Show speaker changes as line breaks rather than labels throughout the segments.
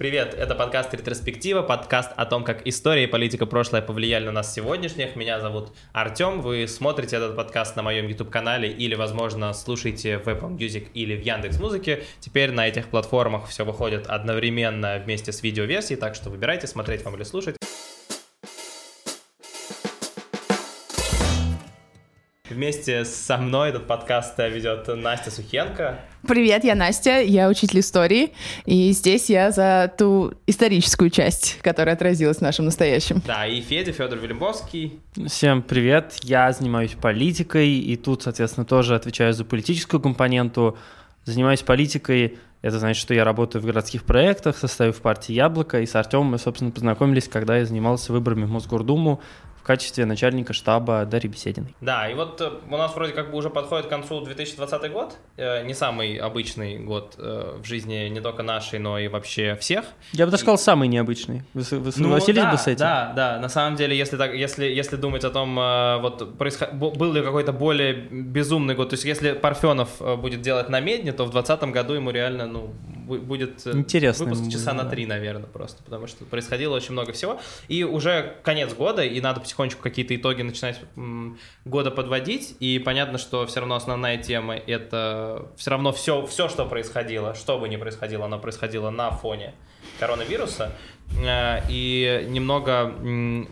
Привет, это подкаст «Ретроспектива», подкаст о том, как история и политика прошлое повлияли на нас сегодняшних. Меня зовут Артем, вы смотрите этот подкаст на моем YouTube-канале или, возможно, слушаете в Apple Music или в Яндекс Музыке. Теперь на этих платформах все выходит одновременно вместе с видеоверсией, так что выбирайте, смотреть вам или слушать. Вместе со мной этот подкаст ведет Настя Сухенко.
Привет, я Настя, я учитель истории, и здесь я за ту историческую часть, которая отразилась в нашем настоящем.
Да, и Федя, Федор Велимбовский.
Всем привет, я занимаюсь политикой, и тут, соответственно, тоже отвечаю за политическую компоненту. Занимаюсь политикой, это значит, что я работаю в городских проектах, состою в партии «Яблоко», и с Артемом мы, собственно, познакомились, когда я занимался выборами в Мосгордуму, в качестве начальника штаба Дарьи Бесединой.
Да, и вот э, у нас вроде как бы уже подходит к концу 2020 год, э, не самый обычный год э, в жизни не только нашей, но и вообще всех.
Я бы даже сказал, самый необычный. Вы, вы ну согласились
ну, да,
бы с этим?
Да, да, на самом деле, если, так, если, если думать о том, вот происход... был ли какой-то более безумный год, то есть если Парфенов будет делать на медне, то в 2020 году ему реально, ну, будет
Интересно
выпуск часа на три, наверное, просто, потому что происходило очень много всего. И уже конец года, и надо потихонечку какие-то итоги начинать года подводить, и понятно, что все равно основная тема — это все равно все, все, что происходило, что бы ни происходило, оно происходило на фоне коронавируса, э, и немного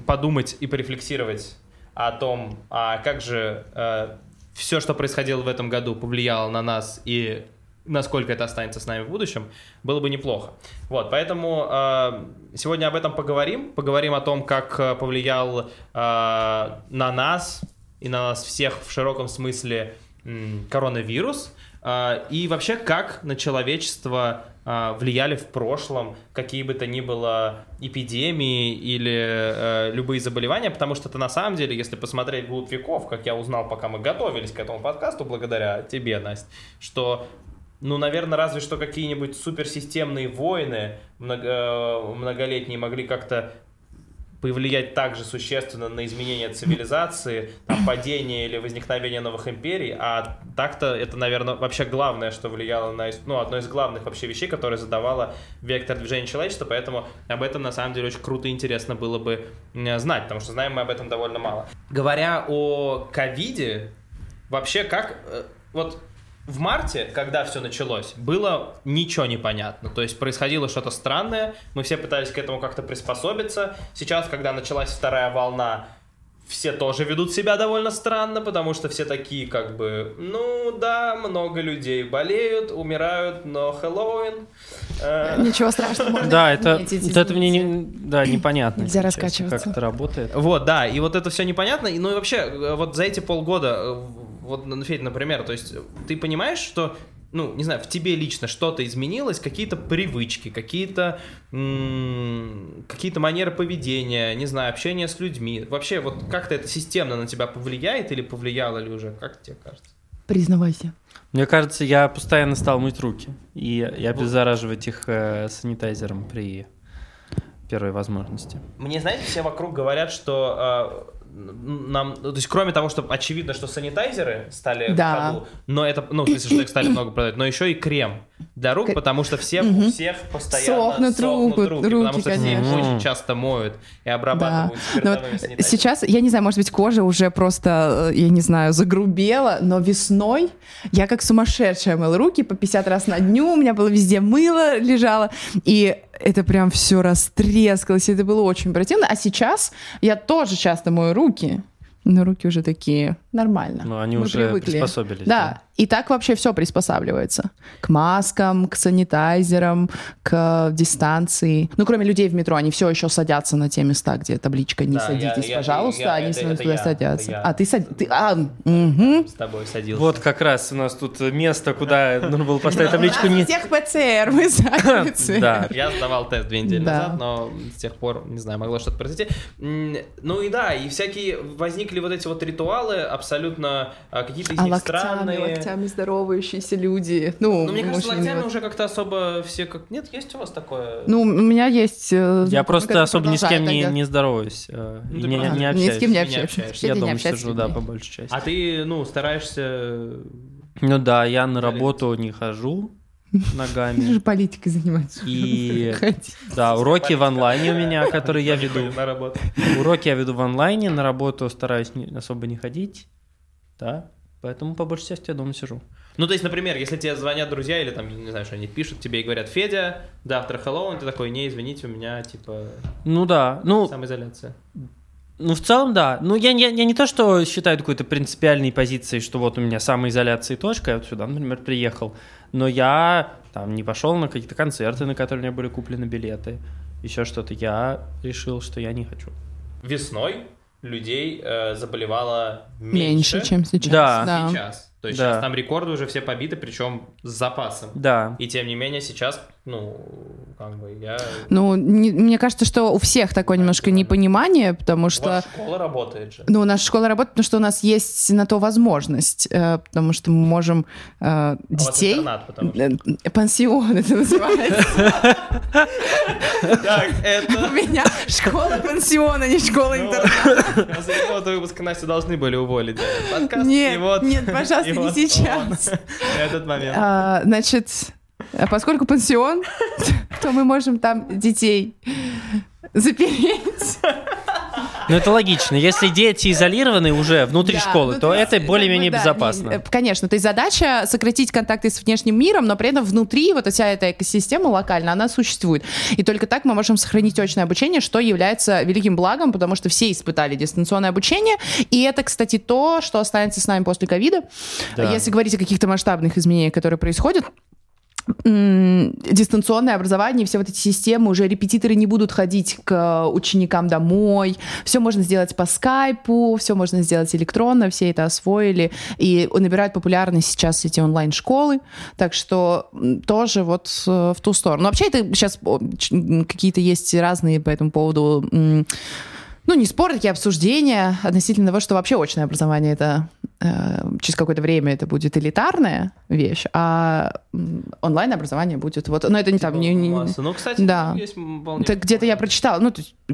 подумать и порефлексировать о том, а как же э, все, что происходило в этом году, повлияло на нас и насколько это останется с нами в будущем, было бы неплохо. Вот, поэтому э, сегодня об этом поговорим. Поговорим о том, как э, повлиял э, на нас и на нас всех в широком смысле э, коронавирус. Э, и вообще, как на человечество э, влияли в прошлом какие бы то ни было эпидемии или э, любые заболевания, потому что это на самом деле, если посмотреть глубь веков, как я узнал, пока мы готовились к этому подкасту, благодаря тебе, Настя, что ну, наверное, разве что какие-нибудь суперсистемные войны много, э, многолетние могли как-то повлиять также существенно на изменение цивилизации, там, падение или возникновение новых империй, а так-то это, наверное, вообще главное, что влияло на, ну, одно из главных вообще вещей, которое задавало вектор движения человечества, поэтому об этом, на самом деле, очень круто и интересно было бы знать, потому что знаем мы об этом довольно мало. Говоря о ковиде, вообще как, э, вот в марте, когда все началось, было ничего не понятно. То есть происходило что-то странное, мы все пытались к этому как-то приспособиться. Сейчас, когда началась вторая волна, все тоже ведут себя довольно странно, потому что все такие как бы, ну да, много людей болеют, умирают, но Хэллоуин.
Э, Ничего страшного.
Да, это, это мне не, да, непонятно.
Нельзя раскачиваться.
Как это работает.
Вот, да, и вот это все непонятно. Ну и вообще, э, вот за эти полгода э, вот, Федь, например, то есть ты понимаешь, что ну, не знаю, в тебе лично что-то изменилось, какие-то привычки, какие-то какие-то манеры поведения, не знаю, общение с людьми. Вообще, вот как-то это системно на тебя повлияет или повлияло ли уже? Как тебе кажется?
Признавайся.
Мне кажется, я постоянно стал мыть руки и, и обеззараживать их э, санитайзером при первой возможности.
Мне, знаете, все вокруг говорят, что э, нам, то есть кроме того, что очевидно, что санитайзеры стали да. в ходу, но это, ну, в смысле, что их стали много продавать, но еще и крем для рук, потому что все, угу. у всех постоянно
сохнут, сохнут руку, руки, руки,
потому что
конечно.
все очень часто моют и обрабатывают
да. вот Сейчас, я не знаю, может быть, кожа уже просто, э, я не знаю, загрубела, но весной я как сумасшедшая мыла руки по 50 раз на дню, у меня было везде мыло лежало, и это прям все растрескалось, это было очень противно. А сейчас я тоже часто мою руки, но руки уже такие нормально.
Ну, они Мы уже привыкли. приспособились.
Да. да, и так вообще все приспосабливается. К маскам, к санитайзерам, к дистанции. Ну, кроме людей в метро, они все еще садятся на те места, где табличка «Не да, садитесь, я, пожалуйста», я, они это, туда я, садятся. Это я. А, ты садишься? Ты... А, угу.
С тобой садился.
Вот как раз у нас тут место, куда нужно было поставить табличку «Не...»
всех ПЦР, мы ПЦР.
Да, я сдавал тест две недели назад, но с тех пор, не знаю, могло что-то произойти. Ну и да, и всякие возникли вот эти вот ритуалы абсолютно а, какие-то из них странные
локтями здоровающиеся люди. Ну,
ну мне кажется, локтями уже как-то особо все как... Нет, есть у вас такое?
Ну, у меня есть... Э,
я просто особо ни с кем не, не здороваюсь. Э, ну, не, не, не общаюсь.
Ни с кем не общаешься.
Я дома сижу, да, по большей части.
А ты, ну, стараешься...
Ну да, я на работу не хожу,
Ты
ногами.
же политикой заниматься.
И да, уроки в онлайне у меня, которые я веду. Уроки я веду в онлайне, на работу стараюсь особо не ходить. Да, поэтому по большей части я дома сижу.
Ну, то есть, например, если тебе звонят друзья или там, не знаю, что они пишут тебе и говорят, Федя, завтра Хэллоуин, ты такой, не, извините, у меня, типа,
Ну да, ну,
самоизоляция.
ну в целом да. Ну я, я, я не то, что считаю какой-то принципиальной позицией, что вот у меня самоизоляция и точка, я вот сюда, например, приехал. Но я там не пошел на какие-то концерты, на которые у меня были куплены билеты, еще что-то. Я решил, что я не хочу.
Весной людей э, заболевало
Меньше,
меньше,
чем сейчас.
Да.
сейчас. То есть
Да.
сейчас там рекорды уже все побиты, причем с запасом.
Да.
И тем не менее сейчас, ну, как бы я...
Ну, не- мне кажется, что у всех такое немножко непонимание, потому
У
что...
вас школа работает же.
Ну, наша школа работает, потому что у нас есть на то возможность, э, потому что мы можем э,
А у вас
детей...
интернат, потому что...
Э, Пансион это называется.
Так,
У
это...
меня школа пансиона, не школа
Ну,
интерната.
После какого-то выпуска Настю должны были уволить. Подкаст,
Нет, нет, пожалуйста, не сейчас.
Этот момент.
А, Значит, а поскольку пансион, то мы можем там детей запереть.
Ну это логично. Если дети изолированы уже внутри
Да,
школы,
ну,
то
есть,
это более-менее
да,
безопасно.
не- э, Конечно, то есть задача сократить контакты с внешним миром, но при этом внутри вот вся эта экосистема локальная, она существует. И только так мы можем сохранить очное обучение, что является великим благом, потому что все испытали дистанционное обучение. И это, кстати, то, что останется с нами после ковида.
Да.
Если говорить о каких-то масштабных изменениях, которые происходят, дистанционное образование, все вот эти системы, уже репетиторы не будут ходить к ученикам домой, все можно сделать по скайпу, все можно сделать электронно, все это освоили, и набирают популярность сейчас эти онлайн-школы, так что тоже вот э, в ту сторону. Вообще это сейчас какие-то есть разные по этому поводу ну, не споры, такие обсуждения относительно того, что вообще очное образование это э, через какое-то время это будет элитарная вещь, а м, онлайн-образование будет вот, но это не там, не, не-
Масса. Ну, кстати,
да.
есть вполне...
это где-то я прочитала, ну,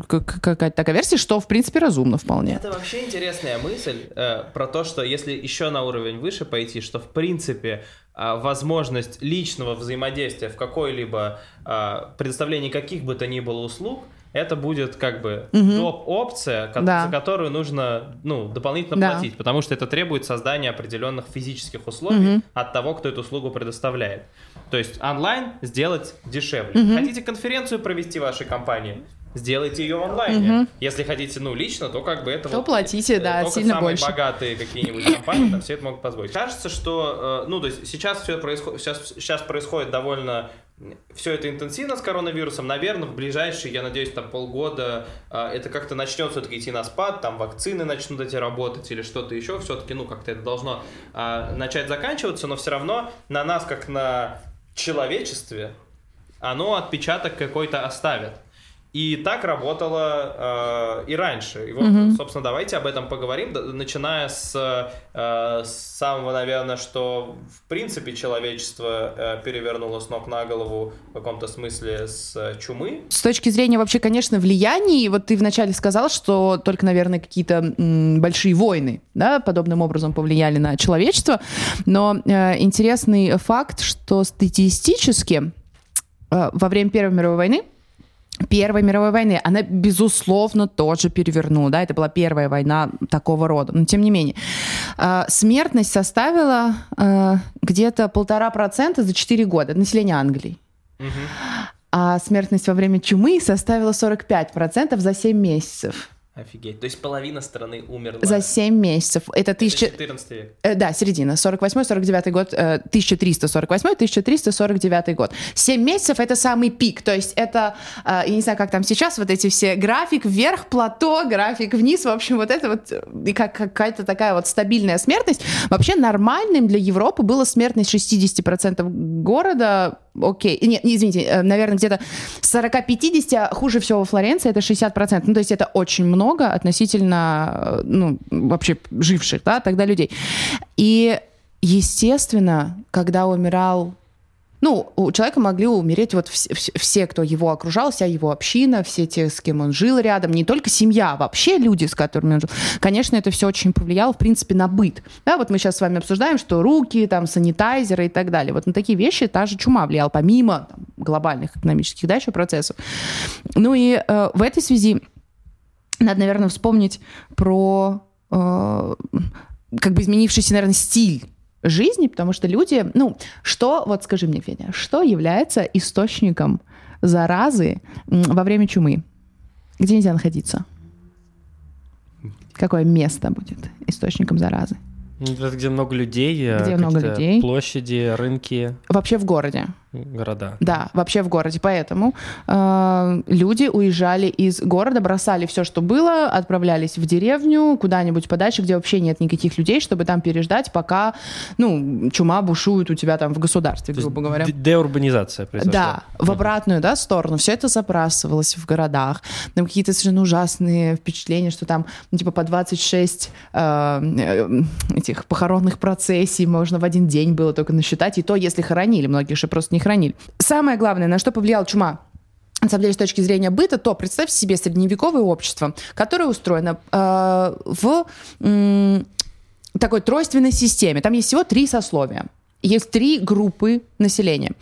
какая-то такая версия, что в принципе разумно вполне.
Это вообще интересная мысль э, про то, что если еще на уровень выше пойти, что в принципе а, возможность личного взаимодействия в какой-либо а, предоставлении каких бы то ни было услуг, это будет как бы
Мгм.
топ-опция, ко-
Да.
за которую нужно ну, дополнительно
Да.
платить, потому что это требует создания определенных физических условий
Мгм.
от того, кто эту услугу предоставляет. То есть онлайн сделать дешевле.
Мгм.
Хотите конференцию провести в вашей компании? Сделайте ее в онлайне.
Мгм.
Если хотите, ну, лично, то как бы это
То
вот,
платите, да,
только
сильно
самые
больше.
богатые какие-нибудь компании там все это могут позволить. Кажется, что, э, ну, то есть сейчас все происходит, сейчас, сейчас происходит довольно все это интенсивно с коронавирусом. Наверное, в ближайшие, я надеюсь, там полгода э, это как-то начнет все-таки идти на спад, там вакцины начнут эти работать или что-то еще. Все-таки, ну, как-то это должно э, начать заканчиваться, но все равно на нас, как на человечестве, оно отпечаток какой-то оставит. И так работало э, и раньше. И вот,
Мгм.
собственно, давайте об этом поговорим, начиная с, э, с самого, наверное, что в принципе человечество э, перевернуло с ног на голову в каком-то смысле с э, чумы.
С точки зрения вообще, конечно, влияний, вот ты вначале сказал, что только, наверное, какие-то большие войны, да, подобным образом повлияли на человечество, но э, интересный факт, что статистически э, во время Первой мировой войны Первой мировой войны, она, безусловно, тоже перевернула, да, это была первая война такого рода, но тем не менее. э, Смертность составила э, где-то полтора процента за 4 года населения Англии. А смертность во время чумы составила 45% за 7 месяцев.
Офигеть. То есть половина страны умерла.
За 7 месяцев. Это тысяча...
14 век.
э, да, середина. 48-49 год. э, 1348-1349 год. 7 месяцев — это самый пик. То есть это, э, я не знаю, как там сейчас, вот эти все график вверх, плато, график вниз. В общем, вот это вот э, и как какая-то такая вот стабильная смертность. Вообще нормальным для Европы была смертность 60% города. Окей. Нет, не, извините, э, наверное, где-то 40-50, а хуже всего во Флоренции это 60%. Ну, то есть это очень много относительно, э, ну, вообще живших, да, тогда людей. И, естественно, когда умирал Ну, у человека могли умереть вот все, все, кто его окружал, вся его община, все те, с кем он жил рядом, не только семья, а вообще люди, с которыми он жил. Конечно, это все очень повлияло, в принципе, на быт. Да, вот мы сейчас с вами обсуждаем, что руки, там, санитайзеры и так далее. Вот на такие вещи та же чума влияла, помимо там, глобальных экономических, да, еще процессов. Ну и э, в этой связи надо, наверное, вспомнить про э, как бы изменившийся, наверное, стиль жизни, потому что люди, ну, что, вот скажи мне, Федя, что является источником заразы во время чумы? Где нельзя находиться? Какое место будет источником заразы?
Ну, где много людей, э,
где много людей,
площади, рынки.
Вообще в городе.
Города.
Да, вообще в городе. Поэтому э, люди уезжали из города, бросали все, что было, отправлялись в деревню, куда-нибудь подальше, где вообще нет никаких людей, чтобы там переждать, пока, ну, чума бушует у тебя там в государстве, грубо говоря.
Деурбанизация произошла.
Да, в обратную, да, сторону. Все это забрасывалось в городах. Там какие-то совершенно ужасные впечатления, что там, ну, типа, по 26 э, э, этих похоронных процессий можно в один день было только насчитать, и то, если хоронили. Многие же просто не хранили. Самое главное, на что повлияла чума на самом деле, с точки зрения быта, то представь себе средневековое общество, которое устроено э, в э, такой тройственной системе. Там есть всего три сословия есть три группы населения.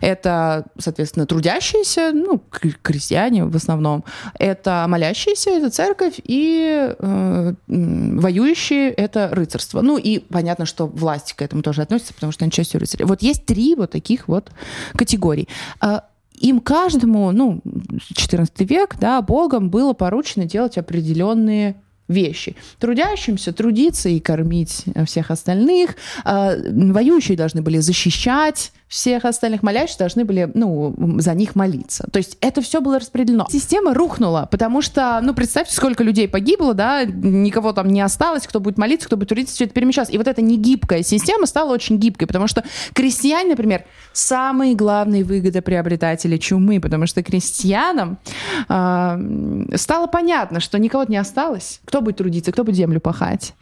Это, соответственно, трудящиеся, ну, крестьяне в основном. Это молящиеся, это церковь, и э, воюющие — это рыцарство. Ну, и понятно, что власти к этому тоже относятся, потому что они частью рыцарей. Вот есть три вот таких вот категорий а им каждому, ну, 14 век, да, Богом было поручено делать определенные вещи. Трудящимся трудиться и кормить всех остальных. А, воюющие должны были защищать всех остальных молящих должны были, ну, за них молиться. То есть это все было распределено. Система рухнула, потому что, ну, представьте, сколько людей погибло, да, никого там не осталось, кто будет молиться, кто будет трудиться, все это перемещалось. И вот эта негибкая система стала очень гибкой, потому что крестьяне, например, самые главные выгодоприобретатели чумы, потому что крестьянам э, стало понятно, что никого не осталось, кто будет трудиться, кто будет землю пахать.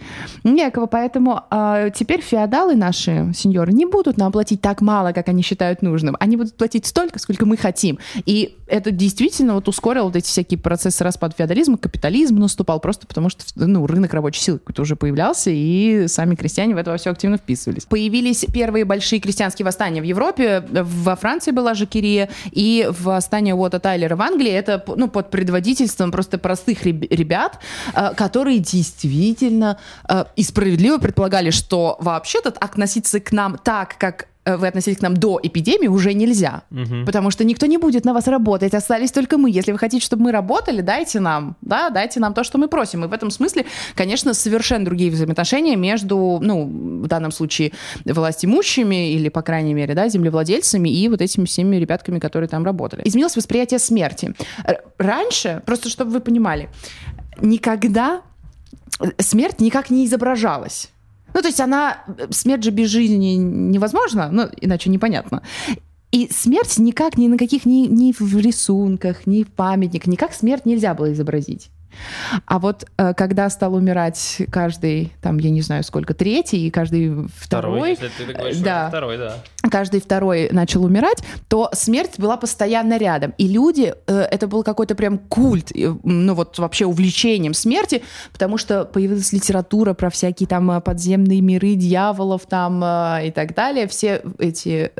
Некого, поэтому э, теперь феодалы наши, сеньоры, не будут нам платить так мало, как они считают нужным. Они будут платить столько, сколько мы хотим. И это действительно вот ускорило вот эти всякие процессы распада феодализма, капитализм наступал просто потому, что ну, рынок рабочей силы какой-то уже появлялся, и сами крестьяне в это все активно вписывались. Появились первые большие крестьянские восстания в Европе. Во Франции была Жакерия, и восстание Уотта Тайлера в Англии. Это ну, под предводительством просто простых ребят, э, которые действительно э, и справедливо предполагали, что вообще-то относиться к нам так, как вы относились к нам до эпидемии, уже нельзя. Угу. Потому что никто не будет на вас работать, остались только мы. Если вы хотите, чтобы мы работали, дайте нам, да, дайте нам то, что мы просим. И в этом смысле, конечно, совершенно другие взаимоотношения между, ну, в данном случае, власть имущими или, по крайней мере, да, землевладельцами и вот этими всеми ребятками, которые там работали. Изменилось восприятие смерти. Раньше, просто чтобы вы понимали, никогда смерть никак не изображалась. Ну, то есть она... Смерть же без жизни невозможно, ну, иначе непонятно. И смерть никак ни на каких, ни, ни в рисунках, ни в памятниках, никак смерть нельзя было изобразить. А вот э, когда стал умирать каждый, там, я не знаю сколько, третий, и каждый второй...
Второй, если ты говоришь, да, второй, да.
Каждый второй начал умирать, то смерть была постоянно рядом. И люди, э, это был какой-то прям культ, ну вот вообще увлечением смерти, потому что появилась литература про всякие там э, подземные миры, дьяволов там и так далее. Все эти,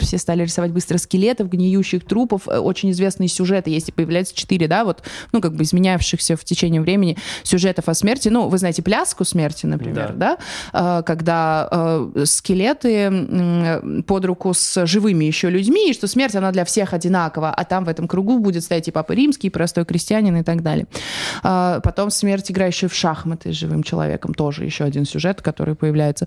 все стали рисовать быстро скелетов, гниющих трупов. Очень известные сюжеты есть, и появляются четыре, да, вот, ну как бы изменявшихся в течение времени сюжетов о смерти. Ну, вы знаете пляску смерти, например, да? да? А, когда э, скелеты под руку с живыми еще людьми, и что смерть, она для всех одинакова, а там в этом кругу будет стоять и Папа Римский, и простой крестьянин и так далее. А, потом смерть, играющая в шахматы с живым человеком, тоже еще один сюжет, который появляется.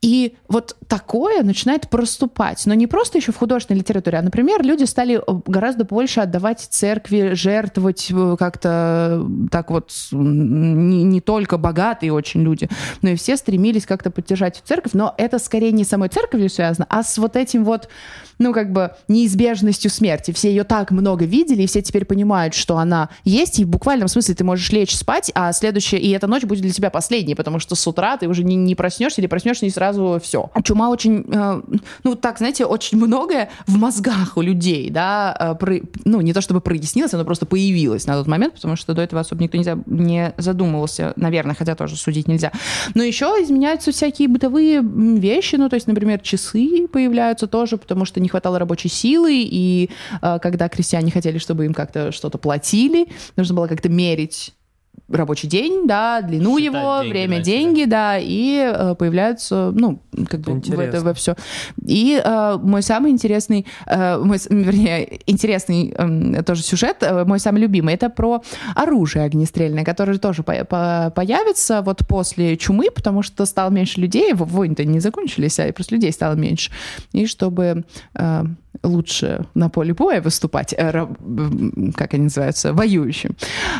И вот такое начинает проступать, но не просто еще в художественной литературе, а, например, люди стали гораздо больше отдавать церкви, жертвовать э, как-то так вот не, не только богатые очень люди, но и все стремились как-то поддержать церковь, но это скорее не самой церковью связано, а с вот этим вот ну, как бы неизбежностью смерти. Все ее так много видели, и все теперь понимают, что она есть, и в буквальном смысле ты можешь лечь спать, а следующая, и эта ночь будет для тебя последней, потому что с утра ты уже не, не проснешься или проснешься и сразу все. А чума очень, э, ну, так, знаете, очень многое в мозгах у людей, да, э, про, ну, не то чтобы прояснилось, оно просто появилось на тот момент, потому что до этого особо никто не, за, не задумывался, наверное, хотя тоже судить нельзя. Но еще изменяются всякие бытовые вещи, ну, то есть, например, часы появляются тоже, потому что не хватало рабочей силы, и э, когда крестьяне хотели, чтобы им как-то что-то платили, нужно было как-то мерить рабочий день, да, длину Считать его, деньги, время, да, деньги, да, и э, появляются, ну, как бы в это во все. И э, мой самый интересный, э, мой, вернее, интересный э, тоже сюжет, э, мой самый любимый, это про оружие огнестрельное, которое тоже по по появится вот после чумы, потому что стало меньше людей, войны-то не закончились, а просто людей стало меньше. И чтобы э, лучше на поле боя выступать, э, как они называются, воюющим.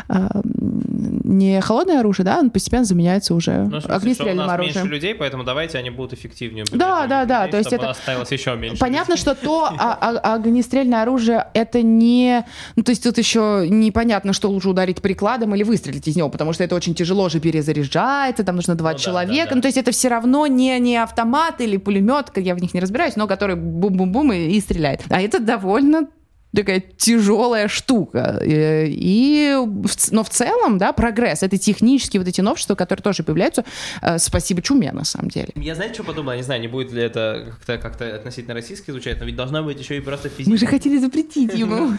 А, не холодное оружие, да, он постепенно заменяется уже ну, огнестрельным оружием.
меньше людей, поэтому давайте они будут эффективнее.
Да, да, да. то есть это
осталось еще меньше.
Понятно, что то огнестрельное оружие это не, ну то есть тут еще непонятно, что лучше ударить прикладом или выстрелить из него, потому что это очень тяжело же перезаряжается, там нужно два ну, человека, да, да, да. ну то есть это все равно не не автомат или пулемет, я в них не разбираюсь, но который бум-бум-бум и, и стреляет стреляет. А это довольно такая тяжелая штука. Э, и, но в целом, да, прогресс, это технические вот эти новшества, которые тоже появляются. Э, спасибо чуме, на самом деле.
Я, знаете, что подумал? Не знаю, не будет ли это как-то как относительно российски звучать, но ведь должна быть еще и просто физически.
Мы же хотели запретить ему.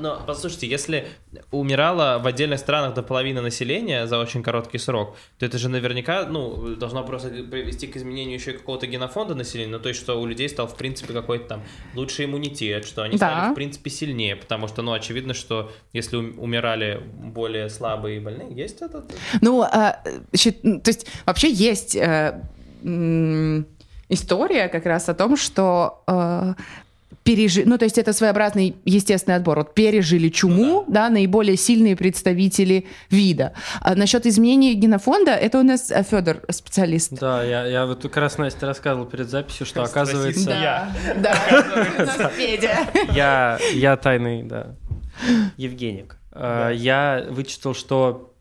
Но, послушайте, если умирало в отдельных странах до половины населения за очень короткий срок, то это же наверняка, ну, должно просто привести к изменению еще какого-то генофонда населения, ну, то есть, что у людей стал, в принципе, какой-то там лучший иммунитет, что они да. стали, в принципе, сильнее, потому что, ну, очевидно, что если умирали более слабые и больные, есть это?
Ну, а, то есть, вообще есть э, история как раз о том, что э, пережили, ну, то есть это своеобразный естественный отбор. Вот пережили чуму, ну, да. да, наиболее сильные представители вида. А насчет изменения генофонда, это у нас э, Федор специалист.
Да, я, я вот как раз Настя рассказывал перед записью, что оказывается...
Да, да, Федя.
Я, я тайный, да, Евгеник. А, я вычитал, что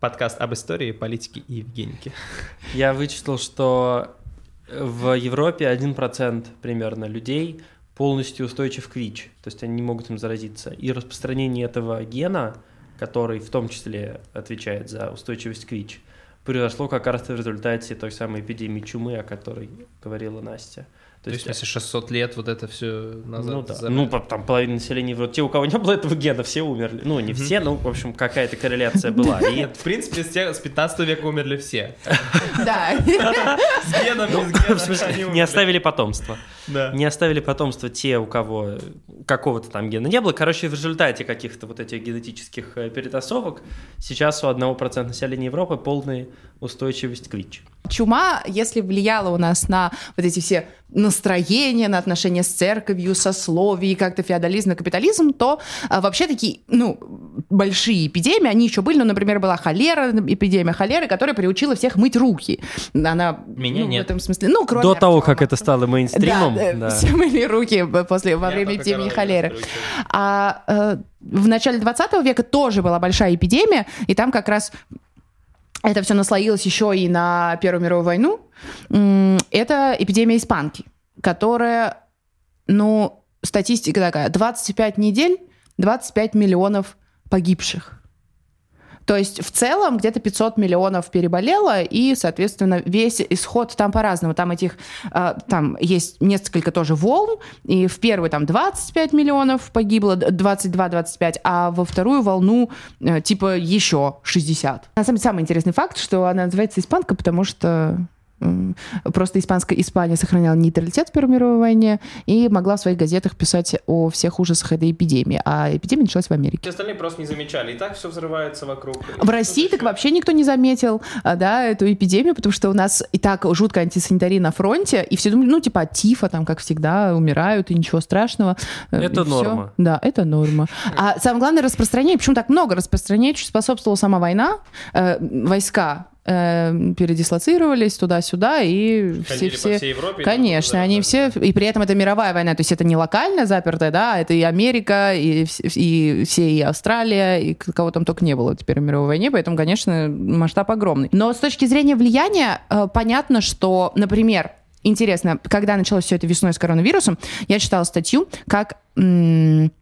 подкаст об истории, политике и Евгенике.
Я вычитал, что в Европе 1% примерно людей полностью устойчив к ВИЧ, то есть они не могут им заразиться. И распространение этого гена, который в том числе отвечает за устойчивость к ВИЧ, произошло как раз в результате той самой эпидемии чумы, о которой говорила Настя.
То, есть, если 600 лет вот это все назад.
Ну, да. ну там половина населения, вот те, у кого не было этого гена, все умерли. Ну, не все, но, в общем, какая-то корреляция была.
И... Нет, в принципе, с, с 15 века умерли все.
Да.
С геном, без
гена. Не оставили потомство. Да. Не оставили потомство те, у кого какого-то там гена не было. Короче, в результате каких-то вот этих генетических э, перетасовок сейчас у 1% населения Европы полная устойчивость к ВИЧ.
Чума, если влияла у нас на вот эти все настроения, на отношения с церковью, сословий, как-то феодализм и капитализм, то а, вообще такие, ну, большие эпидемии, они еще были, ну, например, была холера, эпидемия холеры, которая приучила всех мыть руки. Она,
Меня
ну,
нет.
в этом смысле, ну, кроме
До того, как это стало мейнстримом.
Да, да. все мыли руки после, во время эпидемии холеры. А э, в начале 20 века тоже была большая эпидемия, и там как раз это все наслоилось еще и на Первую мировую войну, это эпидемия испанки, которая, ну, статистика такая, 25 недель, 25 миллионов погибших. То есть в целом где-то 500 миллионов переболело, и, соответственно, весь исход там по-разному. Там этих, э, там есть несколько тоже волн, и в первую там 25 миллионов погибло, 22-25, а во вторую волну э, типа еще 60. На самом деле самый интересный факт, что она называется испанка, потому что Просто испанская Испания сохраняла нейтралитет в Первой мировой войне и могла в своих газетах писать о всех ужасах этой эпидемии. А эпидемия началась в Америке.
Все остальные просто не замечали. И так все взрывается вокруг.
В России так вообще никто не заметил, а, да, эту эпидемию, потому что у нас и так жуткая антисанитария на фронте, и все думали, ну, типа, тифа там, как всегда, умирают, и ничего страшного. Э,
Это
и
норма.
Да, это норма. А самое главное, распространение, почему так много распространения, чуть способствовала сама война, э, войска э, передислоцировались туда-сюда, и все,
Ходили по
все...
всей Европе.
Конечно,
там,
они
да,
все, и при этом это мировая война, то есть это не локально запертая, да, это и Америка, и, и все, и Австралия, и кого там только не было теперь в мировой войне, поэтому, конечно, масштаб огромный. Но с точки зрения влияния, э, понятно, что, например, интересно, когда началось все это весной с коронавирусом, я читала статью, как м,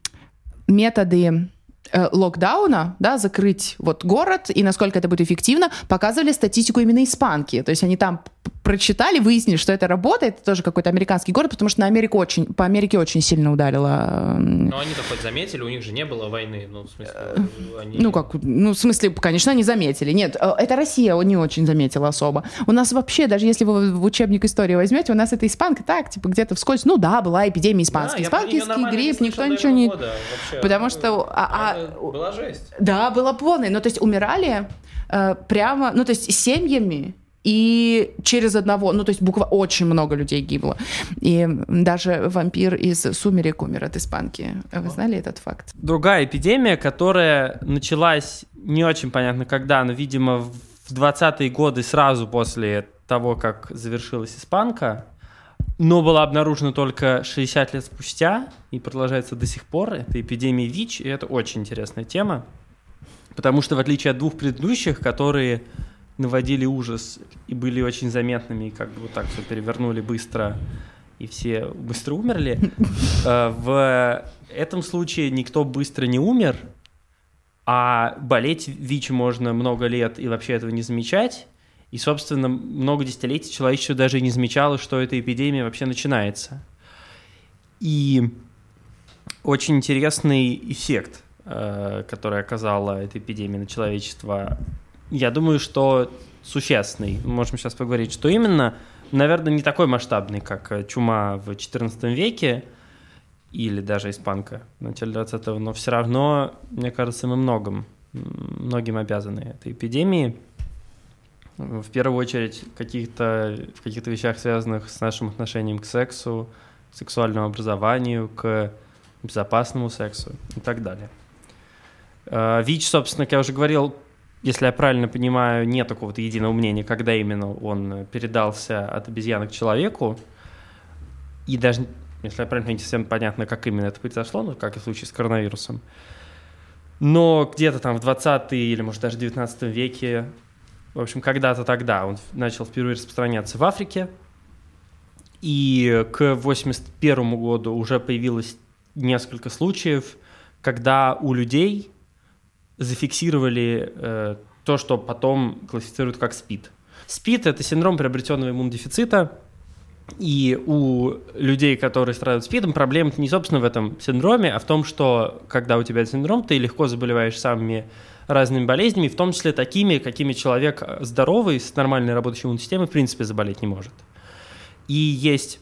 методы локдауна, да, закрыть вот город и насколько это будет эффективно, показывали статистику именно испанки. То есть они там прочитали, выяснили, что это работает, это тоже какой-то американский город, потому что на Америку очень, по Америке очень сильно ударило.
Но они-то хоть заметили, у них же не было войны. Ну, в смысле, они...
Ну, как, ну, в смысле, конечно, они заметили. Нет, э, это Россия не очень заметила особо. У нас вообще, даже если вы в учебник истории возьмете, у нас это испанка так, типа, где-то вскользь, ну да, была эпидемия испанской.
Да,
Испанский грипп, никто ничего не...
года вообще.
Потому что, а- а-
Это Была жесть.
Да, было полное. Ну, то есть умирали э, прямо, ну, то есть семьями и через одного, ну, то есть буква очень много людей гибло. И даже вампир из «Сумерек» умер от испанки. Вы знали этот факт?
Другая эпидемия, которая началась не очень понятно когда, но, видимо, в 20-е годы сразу после того, как завершилась испанка, но была обнаружена только 60 лет спустя и продолжается до сих пор. Это эпидемия ВИЧ, и это очень интересная тема, потому что в отличие от двух предыдущих, которые наводили ужас и были очень заметными, и как бы вот так все перевернули быстро, и все быстро умерли, э, в этом случае никто быстро не умер, а болеть ВИЧ можно много лет и вообще этого не замечать. И, собственно, много десятилетий человечество даже и не замечало, что эта эпидемия вообще начинается. И очень интересный эффект, э, который оказала эта эпидемия на человечество. Я думаю, что существенный. Можем сейчас поговорить, что именно. Наверное, не такой масштабный, как э, чума в XIV веке или даже испанка в начале 20-го, но все равно, мне кажется, мы многом, м, многим обязаны этой эпидемии. В первую очередь каких-то, в каких-то вещах, связанных с нашим отношением к сексу, к сексуальному образованию, к безопасному сексу и так далее. Э, ВИЧ, собственно, как я уже говорил, если я правильно понимаю, нет какого-то единого мнения, когда именно он передался от обезьяны к человеку. И даже, если я правильно понимаю, не совсем понятно, как именно это произошло, ну, как и в случае с коронавирусом. Но где-то там в 20 или, может, даже 19 веке, в общем, когда-то тогда он начал впервые распространяться в Африке. И к 81 году уже появилось несколько случаев, когда у людей зафиксировали э, то, что потом классифицируют как СПИД. СПИД – это синдром приобретенного иммунодефицита, и у людей, которые страдают СПИДом, проблема не, собственно, в этом синдроме, а в том, что когда у тебя синдром, ты легко заболеваешь самыми разными болезнями, в том числе такими, какими человек здоровый, с нормальной работающей иммунной системой, в принципе, заболеть не может. И есть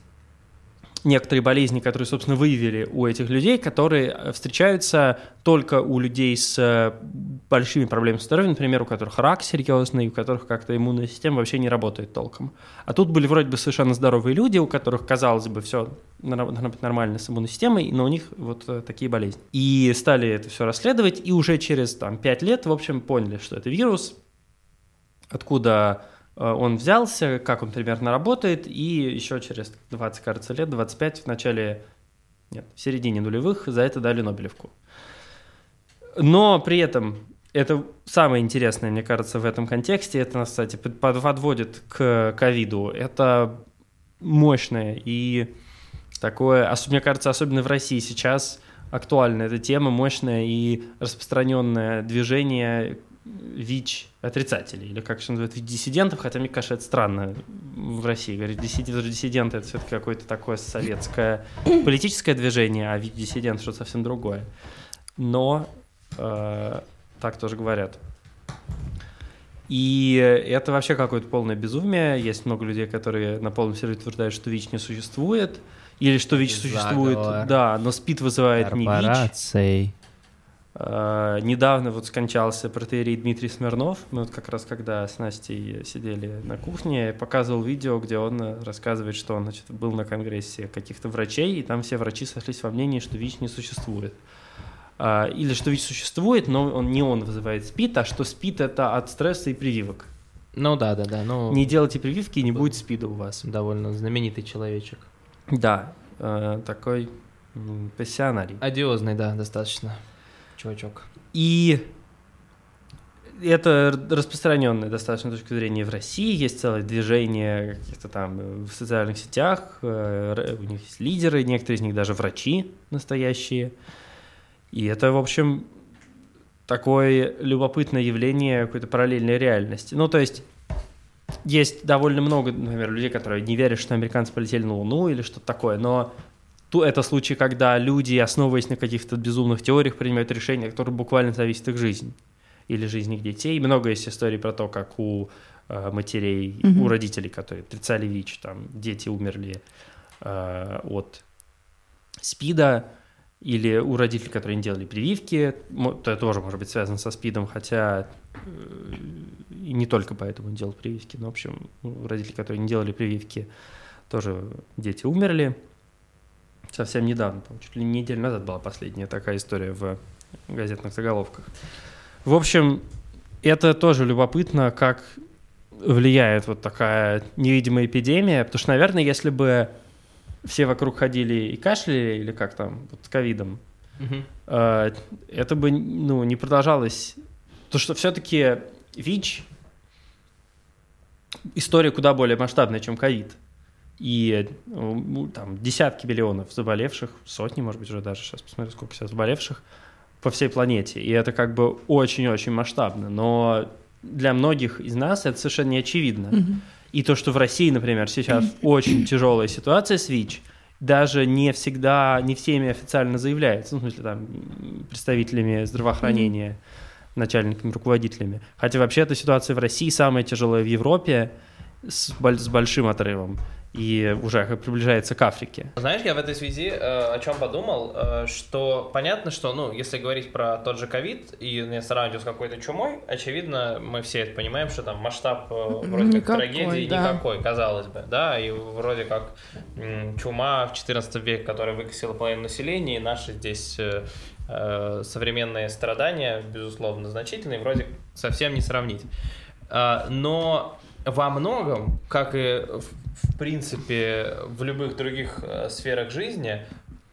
некоторые болезни, которые, собственно, выявили у этих людей, которые э, встречаются только у людей с э, большими проблемами со здоровьем, например, у которых рак серьезный, у которых как-то иммунная система вообще не работает толком. А тут были вроде бы совершенно здоровые люди, у которых, казалось бы, все нормально с иммунной системой, но у них вот э, такие болезни. И стали это все расследовать, и уже через там, 5 лет, в общем, поняли, что это вирус, откуда он взялся, как он примерно работает, и еще через 20, кажется, лет, 25, в начале, нет, в середине нулевых за это дали Нобелевку. Но при этом это самое интересное, мне кажется, в этом контексте, это нас, кстати, под- подводит к ковиду. Это мощное и такое, мне кажется, особенно в России сейчас актуальна эта тема, мощное и распространенное движение ВИЧ отрицателей, или как еще называют, диссидентов, хотя мне кажется, это странно в России. Диссидент, диссиденты это все-таки какое-то такое советское политическое движение, а ВИЧ-диссидент что-то совсем другое. Но э, так тоже говорят. И это вообще какое-то полное безумие. Есть много людей, которые на полном серьезе утверждают, что ВИЧ не существует. Или что ВИЧ существует,
Заговор.
да, но СПИД вызывает не ВИЧ. Э, Недавно вот скончался протеерей Дмитрий Смирнов. Мы вот как раз когда с Настей сидели на кухне, показывал видео, где он э, рассказывает, что он значит, был на конгрессе каких-то врачей, и там все врачи сошлись во мнении, что ВИЧ не существует. А, Или что ВИЧ существует, но он, не он вызывает СПИД, а что СПИД это от стресса и прививок.
Ну да, да, да. Ну,
Не делайте прививки, и не будет СПИДа у вас.
довольно знаменитый человечек.
Да, э, такой пассионарий.
Одиозный, да, достаточно. Чувачок.
И это распространенная достаточно точка зрения в России. Есть целое движение каких-то там в социальных сетях. э, У них есть лидеры, некоторые из них даже врачи настоящие. И это, в общем, такое любопытное явление какой-то параллельной реальности. Ну, то есть есть довольно много, например, людей, которые не верят, что американцы полетели на Луну или что-то такое, но это случай, когда люди, основываясь на каких-то безумных теориях, принимают решения, которые буквально зависят их жизнь или жизнь их детей. Много есть историй про то, как у э, матерей,
Мгм.
у родителей, которые отрицали ВИЧ, там дети умерли э, от СПИДа, или у родителей, которые не делали прививки, это тоже может быть связано со СПИДом, хотя э, и не только поэтому не делал прививки, но, в общем, у родителей, которые не делали прививки, тоже дети умерли. Совсем недавно, чуть ли не неделю назад была последняя такая история в газетных заголовках. В общем, это тоже любопытно, как влияет вот такая невидимая эпидемия, потому что, наверное, если бы все вокруг ходили и кашляли, или как там, вот с ковидом, э, это бы ну, не продолжалось. То, что все-таки ВИЧ история куда более масштабная, чем ковид. И ну, там десятки миллионов заболевших, сотни, может быть, уже даже сейчас посмотрю, сколько сейчас заболевших по всей планете. И это как бы очень-очень масштабно. Но для многих из нас это совершенно не очевидно.
Мгм.
И то, что в России, например, сейчас очень тяжелая ситуация с ВИЧ, даже не всегда, не всеми официально заявляется, ну, в смысле, там, представителями здравоохранения, начальниками, руководителями. Хотя вообще эта ситуация в России самая тяжелая в Европе с, с большим отрывом и уже как приближается к Африке.
Знаешь, я в этой связи э, о чем подумал, э, что понятно, что, ну, если говорить про тот же ковид и не сравнивать его с какой-то чумой, очевидно, мы все это понимаем, что там масштаб э, вроде как
Никакой,
трагедии
да.
никакой, казалось бы, да, и вроде как м, чума в 14 веке, которая выкосила половину населения, и наши здесь э, э, современные страдания, безусловно, значительные, вроде совсем не сравнить. А, Но во многом, как и в, принципе в любых других э, сферах жизни,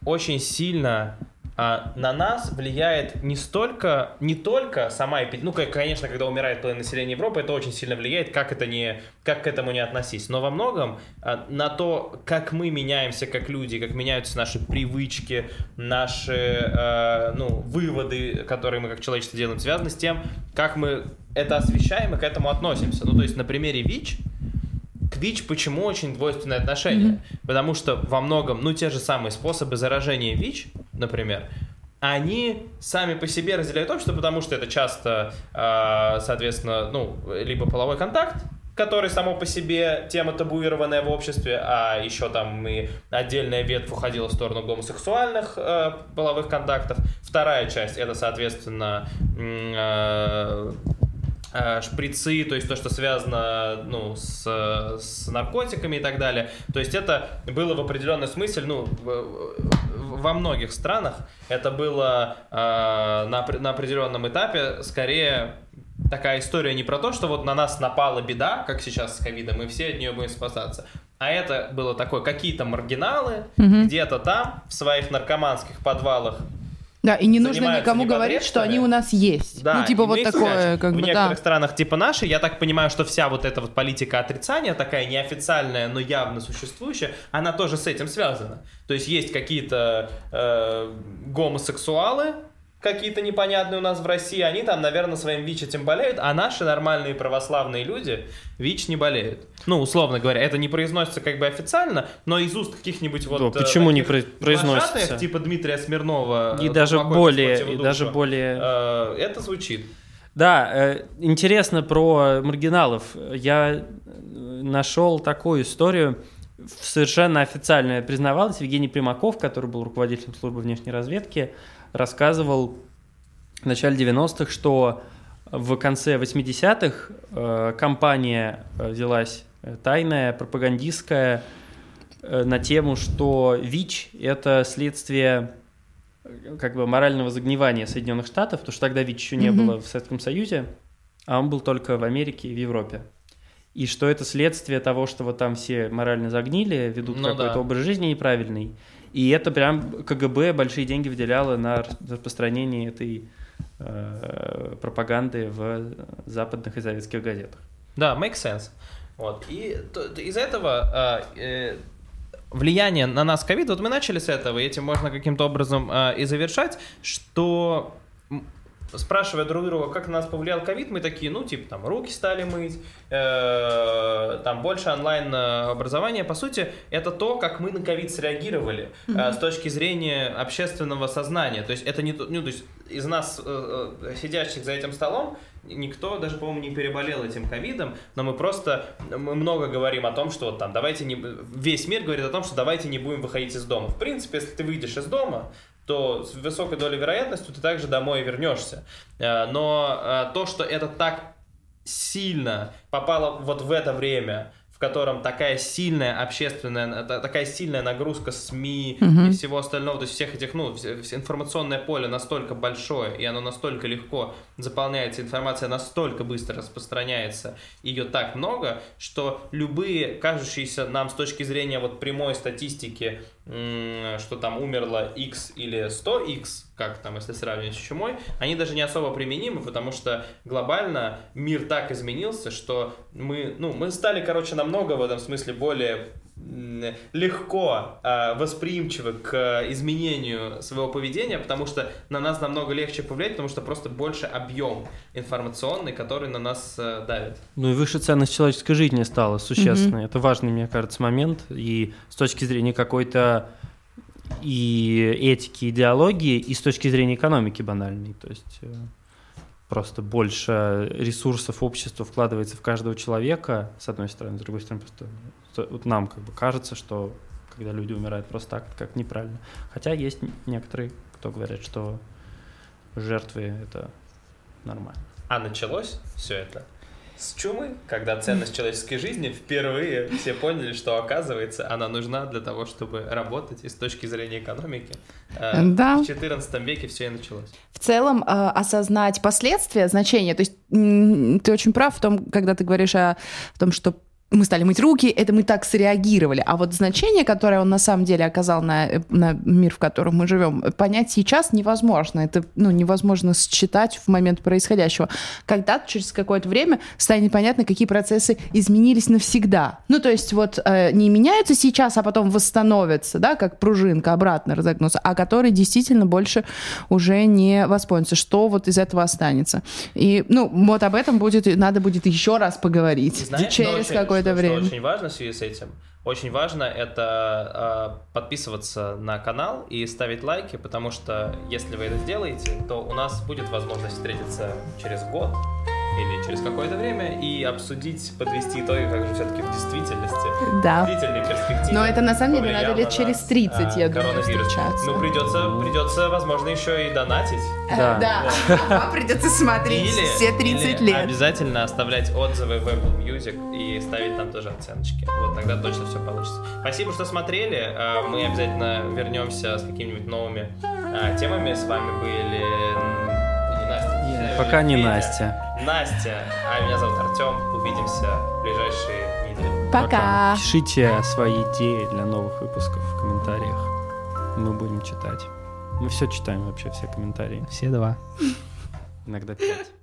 очень сильно а, на нас влияет не столько, не только сама эпидемия, ну, ко- конечно, когда умирает половина населения Европы, это очень сильно влияет, как это не, как к этому не относись, но во многом а, на то, как мы меняемся как люди, как меняются наши привычки, наши, э, ну, выводы, которые мы как человечество делаем, связаны с тем, как мы это освещаем и к этому относимся. Ну, то есть на примере ВИЧ, к ВИЧ почему очень двойственное отношение? Потому что во многом, ну, те же самые способы заражения ВИЧ, например, они сами по себе разделяют общество, потому что это часто, э, соответственно, ну, либо половой контакт, который само по себе тема табуированная в обществе, а еще там и отдельная ветвь уходила в сторону гомосексуальных э, половых контактов. Вторая часть это, соответственно, э, шприцы, то есть то, что связано ну, с, с наркотиками и так далее. То есть это было в определенный смысле, ну, во многих странах это было э, на, на определенном этапе скорее такая история не про то, что вот на нас напала беда, как сейчас с ковидом, и все от нее будем спасаться. А это было такое, какие-то маргиналы
Мгм.
где-то там, в своих наркоманских подвалах,
Да, и не нужно никому говорить, что они у нас есть.
Да,
ну, типа вот такое, как
в
бы,
некоторых
да.
странах типа нашей, я так понимаю, что вся вот эта вот политика отрицания, такая неофициальная, но явно существующая, она тоже с этим связана. То есть есть какие-то э, гомосексуалы, какие-то непонятные у нас в России, они там, наверное, своим ВИЧ этим болеют, а наши нормальные православные люди ВИЧ не болеют. Ну, условно говоря, это не произносится как бы официально, но из уст каких-нибудь вот...
Да,
э,
почему не произносится?
типа Дмитрия Смирнова.
И
э,
даже
покойного
более, и даже более...
э, это звучит.
Да, интересно про маргиналов. Я нашел такую историю, совершенно официально признавалась, Евгений Примаков, который был руководителем службы внешней разведки, рассказывал в начале 90-х, что в конце 80-х э, компания э, взялась э, тайная, пропагандистская, э, на тему, что ВИЧ – это следствие э, как бы морального загнивания Соединенных Штатов, потому что тогда ВИЧ еще не mm-hmm. было в Советском Союзе, а он был только в Америке и в Европе. И что это следствие того, что вот там все морально загнили, ведут ну, какой-то да. образ жизни неправильный. И это прям КГБ большие деньги выделяло на распространение этой э, пропаганды в западных и советских газетах.
Да, make sense. Вот. И из этого э, э, влияние на нас ковид, вот мы начали с этого, и этим можно каким-то образом э, и завершать, что спрашивая друг друга, как на нас повлиял ковид, мы такие, ну, типа, там, руки стали мыть, э, там, больше онлайн-образования. По сути, это то, как мы на ковид среагировали э, с точки зрения общественного сознания. То есть, это не... Ну, то есть, из нас, э, э, сидящих за этим столом, никто даже, по-моему, не переболел этим ковидом, но мы просто, мы много говорим о том, что вот там, давайте не... Весь мир говорит о том, что давайте не будем выходить из дома. В принципе, если ты выйдешь из дома, то с высокой долей вероятности ты также домой вернешься. Э, но э, то, что это так сильно попало вот в это время, котором такая сильная общественная, такая сильная нагрузка СМИ угу. и всего остального, то есть всех этих, ну, информационное поле настолько большое, и оно настолько легко заполняется, информация настолько быстро распространяется, ее так много, что любые кажущиеся нам с точки зрения вот прямой статистики, что там умерло X или 100X, как там, если сравнивать с чумой, они даже не особо применимы, потому что глобально мир так изменился, что мы, ну, мы стали, короче, намного в этом смысле более легко э, восприимчивы к изменению своего поведения, потому что на нас намного легче повлиять, потому что просто больше объем информационный, который на нас э, давит.
Ну и выше ценность человеческой жизни стала существенной. Mm-hmm. Это важный, мне кажется, момент. И с точки зрения какой-то и этики, идеологии, и с точки зрения экономики банальной. То есть э, просто больше ресурсов общества вкладывается в каждого человека, с одной стороны, с другой стороны, просто вот нам как бы кажется, что когда люди умирают просто так, как неправильно. Хотя есть некоторые, кто говорят, что жертвы это нормально.
А началось все это с чумы, когда ценность человеческой жизни впервые все поняли, что оказывается она нужна для того, чтобы работать и с точки зрения экономики. Э, да. В XIV веке все и началось.
В целом э, осознать последствия, значения, то есть ты очень прав в том, когда ты говоришь о том, что мы стали мыть руки, это мы так среагировали. А вот значение, которое он на самом деле оказал на, на мир, в котором мы живем, понять сейчас невозможно. Это ну, невозможно считать в момент происходящего. Когда-то, через какое-то время, станет понятно, какие процессы изменились навсегда. Ну, то есть вот э, не меняются сейчас, а потом восстановятся, да, как пружинка обратно разогнутся, а которые действительно больше уже не воспользуются. Что вот из этого останется? И, ну, вот об этом будет, надо будет еще раз поговорить. Знаешь, через какой какое-то
время. Что очень важно в связи с этим, очень важно это э, подписываться на канал и ставить лайки, потому что если вы это сделаете, то у нас будет возможность встретиться через год или через какое-то время и обсудить, подвести итоги, как же все-таки в действительности,
да.
в длительной перспективе.
Но это на самом деле надо лет через 30, нас, я думаю, встречаться.
Ну, придется, придется, возможно, еще и донатить.
Да. да. Вам придется смотреть или, все 30 или лет.
обязательно оставлять отзывы в Apple Music и ставить там тоже оценочки. Вот тогда точно все получится. Спасибо, что смотрели. А, мы обязательно вернемся с какими-нибудь новыми а, темами. С вами были.
Пока не Настя.
Настя, а меня зовут Артем. Увидимся в ближайшие недели.
Пока. Пока.
Пишите свои идеи для новых выпусков в комментариях. Мы будем читать. Мы все читаем вообще, все комментарии.
Все два.
Иногда пять.